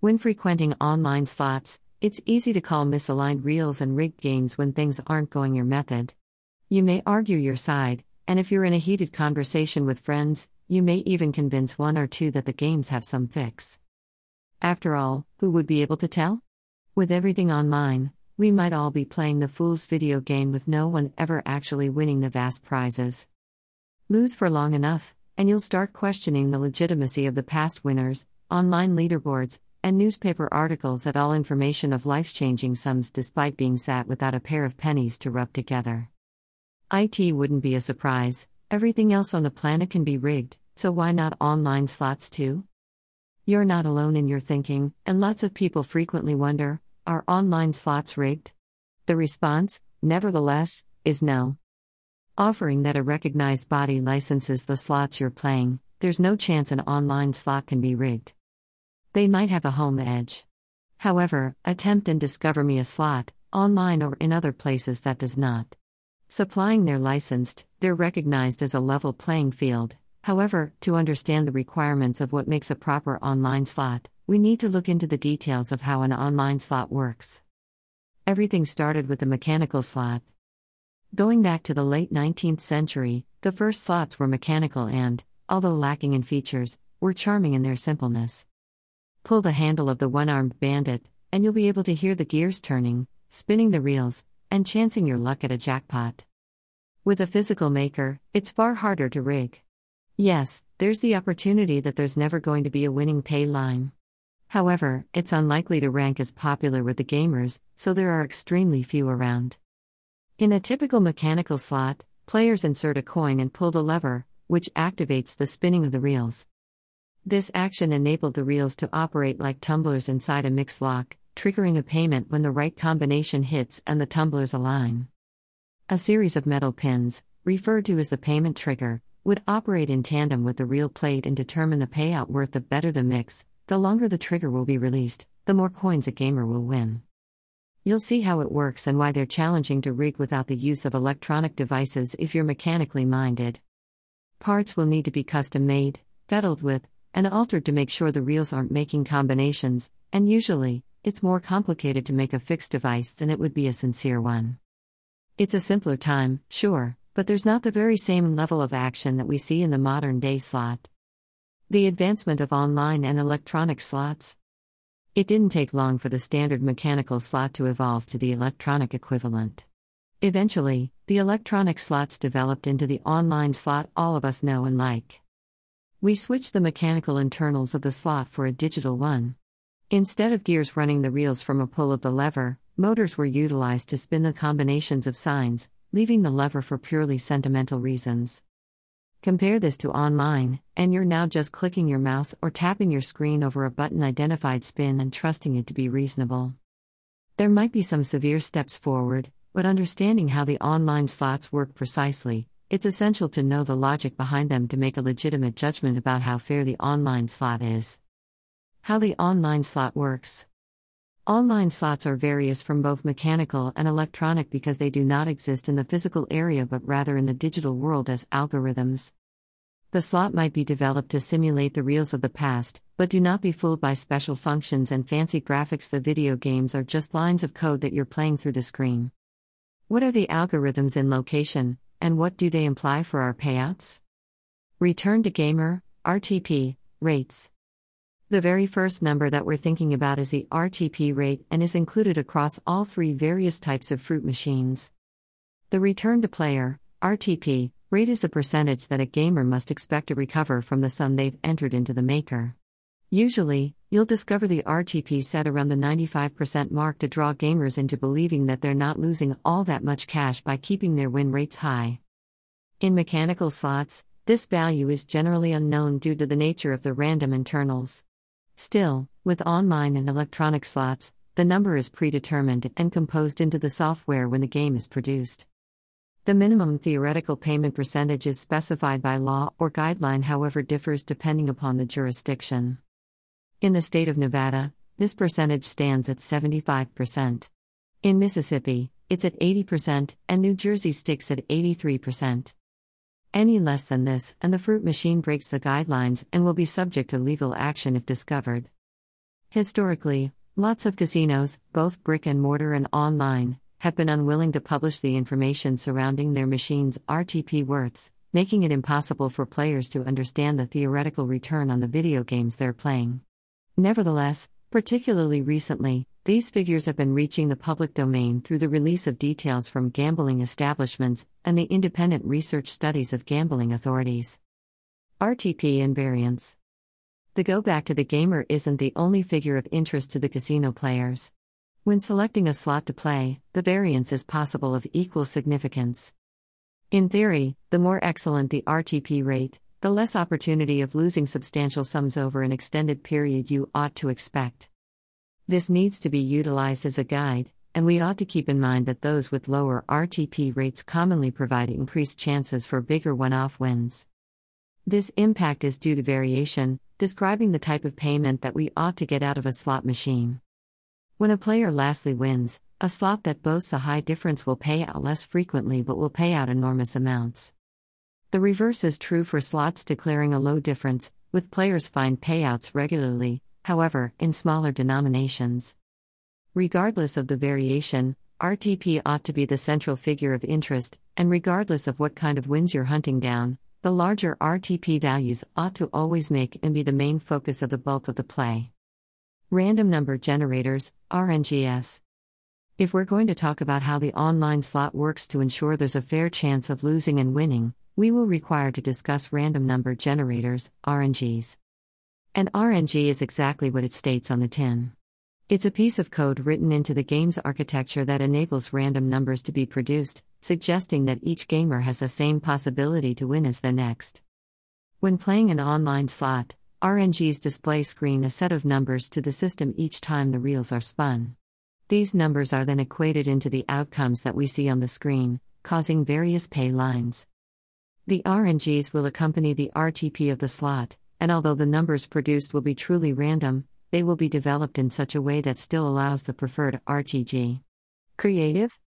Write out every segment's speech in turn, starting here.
When frequenting online slots, it's easy to call misaligned reels and rigged games when things aren't going your method. You may argue your side, and if you're in a heated conversation with friends, you may even convince one or two that the games have some fix. After all, who would be able to tell? With everything online, we might all be playing the fool's video game with no one ever actually winning the vast prizes. Lose for long enough, and you'll start questioning the legitimacy of the past winners, online leaderboards, and newspaper articles that all information of life changing sums despite being sat without a pair of pennies to rub together. IT wouldn't be a surprise, everything else on the planet can be rigged, so why not online slots too? You're not alone in your thinking, and lots of people frequently wonder are online slots rigged? The response, nevertheless, is no. Offering that a recognized body licenses the slots you're playing, there's no chance an online slot can be rigged. They might have a home edge. However, attempt and discover me a slot, online or in other places that does not. Supplying they're licensed, they're recognized as a level playing field. However, to understand the requirements of what makes a proper online slot, we need to look into the details of how an online slot works. Everything started with the mechanical slot. Going back to the late 19th century, the first slots were mechanical and, although lacking in features, were charming in their simpleness. Pull the handle of the one armed bandit, and you'll be able to hear the gears turning, spinning the reels, and chancing your luck at a jackpot. With a physical maker, it's far harder to rig. Yes, there's the opportunity that there's never going to be a winning pay line. However, it's unlikely to rank as popular with the gamers, so there are extremely few around. In a typical mechanical slot, players insert a coin and pull the lever, which activates the spinning of the reels. This action enabled the reels to operate like tumblers inside a mix lock, triggering a payment when the right combination hits and the tumblers align. A series of metal pins, referred to as the payment trigger, would operate in tandem with the reel plate and determine the payout worth the better the mix. The longer the trigger will be released, the more coins a gamer will win. You'll see how it works and why they're challenging to rig without the use of electronic devices if you're mechanically minded. Parts will need to be custom made, fiddled with, and altered to make sure the reels aren't making combinations, and usually, it's more complicated to make a fixed device than it would be a sincere one. It's a simpler time, sure, but there's not the very same level of action that we see in the modern day slot. The advancement of online and electronic slots. It didn't take long for the standard mechanical slot to evolve to the electronic equivalent. Eventually, the electronic slots developed into the online slot all of us know and like. We switched the mechanical internals of the slot for a digital one. Instead of gears running the reels from a pull of the lever, motors were utilized to spin the combinations of signs, leaving the lever for purely sentimental reasons. Compare this to online, and you're now just clicking your mouse or tapping your screen over a button identified spin and trusting it to be reasonable. There might be some severe steps forward, but understanding how the online slots work precisely, it's essential to know the logic behind them to make a legitimate judgment about how fair the online slot is. How the online slot works. Online slots are various from both mechanical and electronic because they do not exist in the physical area but rather in the digital world as algorithms. The slot might be developed to simulate the reels of the past, but do not be fooled by special functions and fancy graphics. The video games are just lines of code that you're playing through the screen. What are the algorithms in location, and what do they imply for our payouts? Return to Gamer, RTP, rates. The very first number that we're thinking about is the RTP rate and is included across all three various types of fruit machines. The return to player, RTP, rate is the percentage that a gamer must expect to recover from the sum they've entered into the maker. Usually, you'll discover the RTP set around the 95% mark to draw gamers into believing that they're not losing all that much cash by keeping their win rates high. In mechanical slots, this value is generally unknown due to the nature of the random internals. Still, with online and electronic slots, the number is predetermined and composed into the software when the game is produced. The minimum theoretical payment percentage is specified by law or guideline, however, differs depending upon the jurisdiction. In the state of Nevada, this percentage stands at 75%. In Mississippi, it's at 80%, and New Jersey sticks at 83%. Any less than this, and the fruit machine breaks the guidelines and will be subject to legal action if discovered. Historically, lots of casinos, both brick and mortar and online, have been unwilling to publish the information surrounding their machines' RTP worths, making it impossible for players to understand the theoretical return on the video games they're playing. Nevertheless, particularly recently, these figures have been reaching the public domain through the release of details from gambling establishments and the independent research studies of gambling authorities. RTP invariance. The go back to the gamer isn't the only figure of interest to the casino players. When selecting a slot to play, the variance is possible of equal significance. In theory, the more excellent the RTP rate, the less opportunity of losing substantial sums over an extended period you ought to expect. This needs to be utilized as a guide, and we ought to keep in mind that those with lower RTP rates commonly provide increased chances for bigger one off wins. This impact is due to variation, describing the type of payment that we ought to get out of a slot machine. When a player lastly wins, a slot that boasts a high difference will pay out less frequently but will pay out enormous amounts. The reverse is true for slots declaring a low difference, with players find payouts regularly, however, in smaller denominations. Regardless of the variation, RTP ought to be the central figure of interest, and regardless of what kind of wins you're hunting down, the larger RTP values ought to always make and be the main focus of the bulk of the play. Random Number Generators, RNGS. If we're going to talk about how the online slot works to ensure there's a fair chance of losing and winning, we will require to discuss random number generators, RNGs. An RNG is exactly what it states on the tin. It's a piece of code written into the game's architecture that enables random numbers to be produced, suggesting that each gamer has the same possibility to win as the next. When playing an online slot, RNG's display screen a set of numbers to the system each time the reels are spun. These numbers are then equated into the outcomes that we see on the screen, causing various pay lines. The RNGs will accompany the RTP of the slot, and although the numbers produced will be truly random, they will be developed in such a way that still allows the preferred RTG. Creative?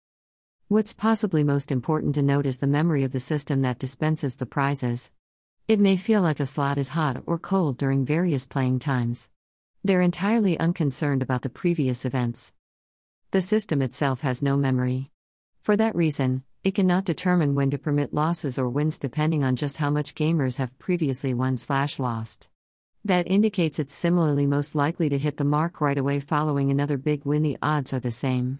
What's possibly most important to note is the memory of the system that dispenses the prizes. It may feel like a slot is hot or cold during various playing times. They're entirely unconcerned about the previous events. The system itself has no memory. For that reason, it cannot determine when to permit losses or wins depending on just how much gamers have previously won slash lost. That indicates it's similarly most likely to hit the mark right away following another big win. The odds are the same.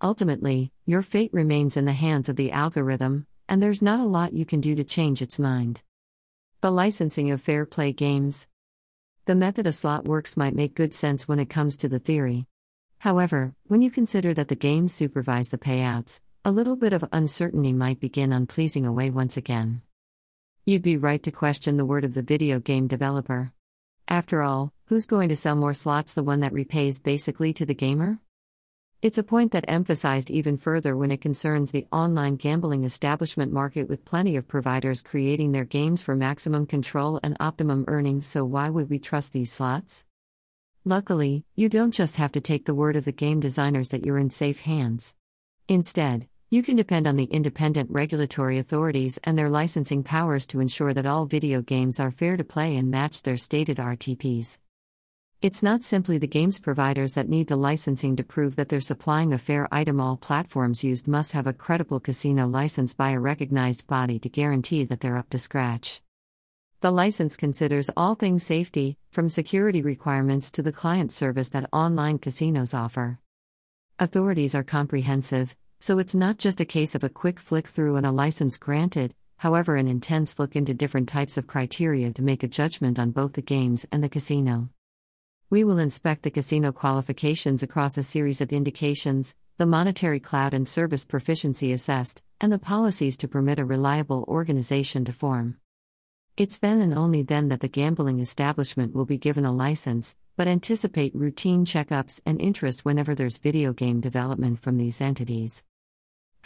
Ultimately, your fate remains in the hands of the algorithm, and there's not a lot you can do to change its mind. The licensing of fair play games. The method a slot works might make good sense when it comes to the theory. However, when you consider that the games supervise the payouts, a little bit of uncertainty might begin unpleasing away once again. You'd be right to question the word of the video game developer. After all, who's going to sell more slots, the one that repays basically to the gamer? It's a point that emphasized even further when it concerns the online gambling establishment market with plenty of providers creating their games for maximum control and optimum earnings, so why would we trust these slots? Luckily, you don't just have to take the word of the game designers that you're in safe hands. Instead, you can depend on the independent regulatory authorities and their licensing powers to ensure that all video games are fair to play and match their stated RTPs. It's not simply the games providers that need the licensing to prove that they're supplying a fair item. All platforms used must have a credible casino license by a recognized body to guarantee that they're up to scratch. The license considers all things safety, from security requirements to the client service that online casinos offer. Authorities are comprehensive, so it's not just a case of a quick flick through and a license granted, however, an intense look into different types of criteria to make a judgment on both the games and the casino. We will inspect the casino qualifications across a series of indications, the monetary cloud and service proficiency assessed, and the policies to permit a reliable organization to form. It's then and only then that the gambling establishment will be given a license, but anticipate routine checkups and interest whenever there's video game development from these entities.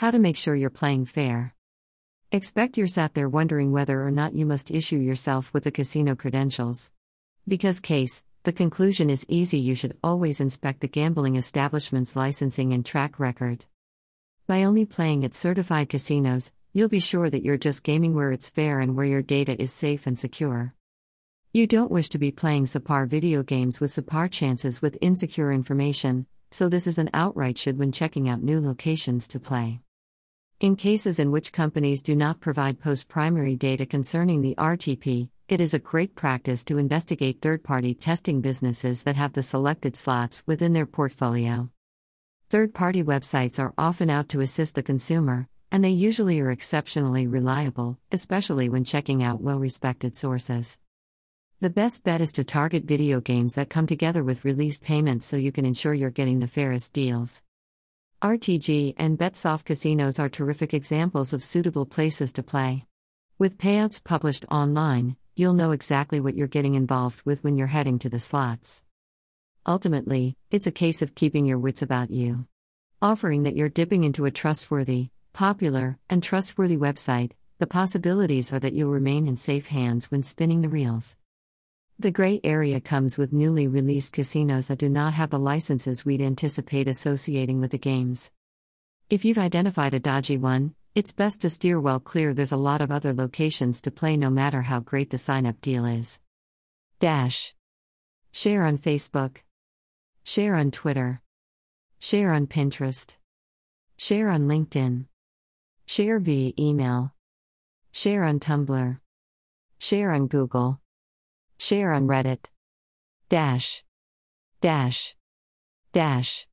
How to make sure you're playing fair. Expect you're sat there wondering whether or not you must issue yourself with the casino credentials. Because case, the conclusion is easy you should always inspect the gambling establishment's licensing and track record. By only playing at certified casinos, you'll be sure that you're just gaming where it's fair and where your data is safe and secure. You don't wish to be playing subpar video games with subpar chances with insecure information, so this is an outright should when checking out new locations to play. In cases in which companies do not provide post primary data concerning the RTP, it is a great practice to investigate third party testing businesses that have the selected slots within their portfolio. Third party websites are often out to assist the consumer, and they usually are exceptionally reliable, especially when checking out well respected sources. The best bet is to target video games that come together with released payments so you can ensure you're getting the fairest deals. RTG and Betsoft casinos are terrific examples of suitable places to play. With payouts published online, you'll know exactly what you're getting involved with when you're heading to the slots. Ultimately, it's a case of keeping your wits about you. Offering that you're dipping into a trustworthy, popular, and trustworthy website, the possibilities are that you'll remain in safe hands when spinning the reels. The gray area comes with newly released casinos that do not have the licenses we'd anticipate associating with the games. If you've identified a dodgy one, it's best to steer well clear. There's a lot of other locations to play no matter how great the sign up deal is. Dash. Share on Facebook. Share on Twitter. Share on Pinterest. Share on LinkedIn. Share via email. Share on Tumblr. Share on Google. Share on Reddit. Dash. Dash. Dash.